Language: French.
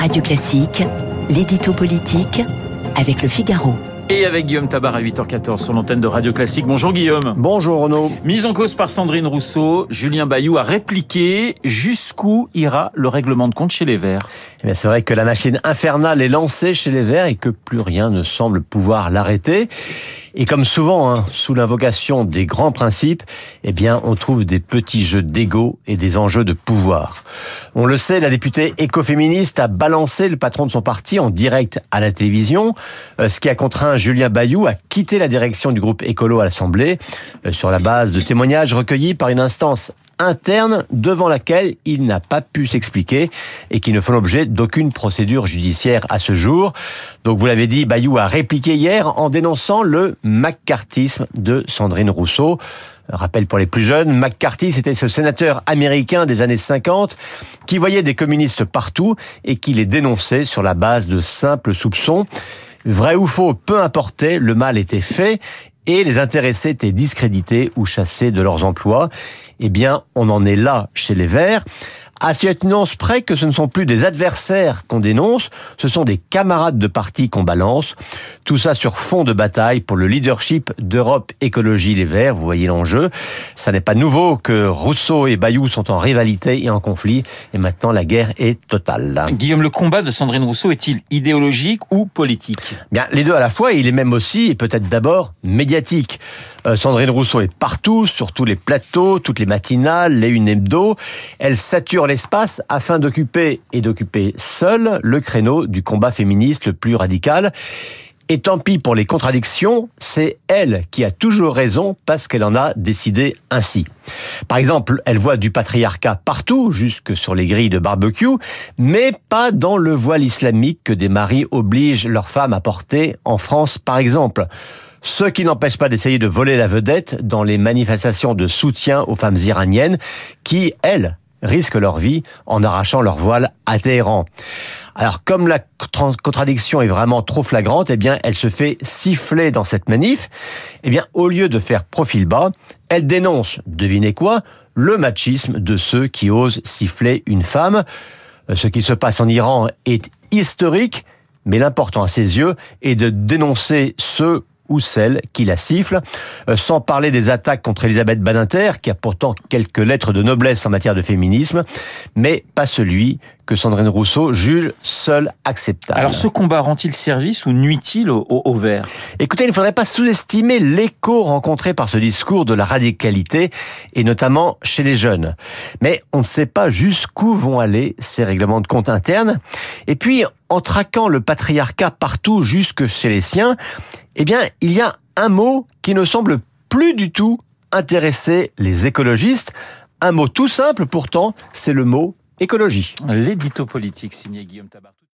Radio Classique, l'édito politique avec le Figaro. Et avec Guillaume Tabar à 8h14 sur l'antenne de Radio Classique. Bonjour Guillaume. Bonjour Renaud. Mise en cause par Sandrine Rousseau, Julien Bayou a répliqué jusqu'où ira le règlement de compte chez les Verts? Eh c'est vrai que la machine infernale est lancée chez les Verts et que plus rien ne semble pouvoir l'arrêter. Et comme souvent, hein, sous l'invocation des grands principes, eh bien, on trouve des petits jeux d'ego et des enjeux de pouvoir. On le sait, la députée écoféministe a balancé le patron de son parti en direct à la télévision, euh, ce qui a contraint Julien Bayou à quitter la direction du groupe écolo à l'Assemblée, euh, sur la base de témoignages recueillis par une instance interne devant laquelle il n'a pas pu s'expliquer et qui ne font l'objet d'aucune procédure judiciaire à ce jour. Donc vous l'avez dit, Bayou a répliqué hier en dénonçant le McCarthyisme de Sandrine Rousseau. Rappel pour les plus jeunes, McCarthy, c'était ce sénateur américain des années 50 qui voyait des communistes partout et qui les dénonçait sur la base de simples soupçons. Vrai ou faux, peu importait, le mal était fait et les intéressés étaient discrédités ou chassés de leurs emplois. Eh bien, on en est là chez les Verts à cette nuance près que ce ne sont plus des adversaires qu'on dénonce, ce sont des camarades de parti qu'on balance. Tout ça sur fond de bataille pour le leadership d'Europe Écologie Les Verts, vous voyez l'enjeu. Ça n'est pas nouveau que Rousseau et Bayou sont en rivalité et en conflit, et maintenant la guerre est totale. Guillaume, le combat de Sandrine Rousseau est-il idéologique ou politique? Bien, les deux à la fois, il est même aussi, et peut-être d'abord, médiatique. Euh, Sandrine Rousseau est partout, sur tous les plateaux, toutes les matinales, les une hebdo. Elle sature l'espace afin d'occuper et d'occuper seule le créneau du combat féministe le plus radical. Et tant pis pour les contradictions, c'est elle qui a toujours raison parce qu'elle en a décidé ainsi. Par exemple, elle voit du patriarcat partout, jusque sur les grilles de barbecue, mais pas dans le voile islamique que des maris obligent leurs femmes à porter en France, par exemple. Ce qui n'empêche pas d'essayer de voler la vedette dans les manifestations de soutien aux femmes iraniennes qui, elles, risquent leur vie en arrachant leur voile à Téhéran. Alors comme la contradiction est vraiment trop flagrante, eh bien elle se fait siffler dans cette manif. Eh bien au lieu de faire profil bas, elle dénonce, devinez quoi, le machisme de ceux qui osent siffler une femme. Euh, ce qui se passe en Iran est historique, mais l'important à ses yeux est de dénoncer ceux ou celle qui la siffle, euh, sans parler des attaques contre Elisabeth Badinter, qui a pourtant quelques lettres de noblesse en matière de féminisme, mais pas celui que Sandrine Rousseau juge seul acceptable. Alors ce combat rend-il service ou nuit-il au, au, vert? Écoutez, il ne faudrait pas sous-estimer l'écho rencontré par ce discours de la radicalité, et notamment chez les jeunes. Mais on ne sait pas jusqu'où vont aller ces règlements de compte internes. Et puis, en traquant le patriarcat partout jusque chez les siens, eh bien, il y a un mot qui ne semble plus du tout intéresser les écologistes. Un mot tout simple pourtant, c'est le mot écologie. L'édito politique signé Guillaume Tabar.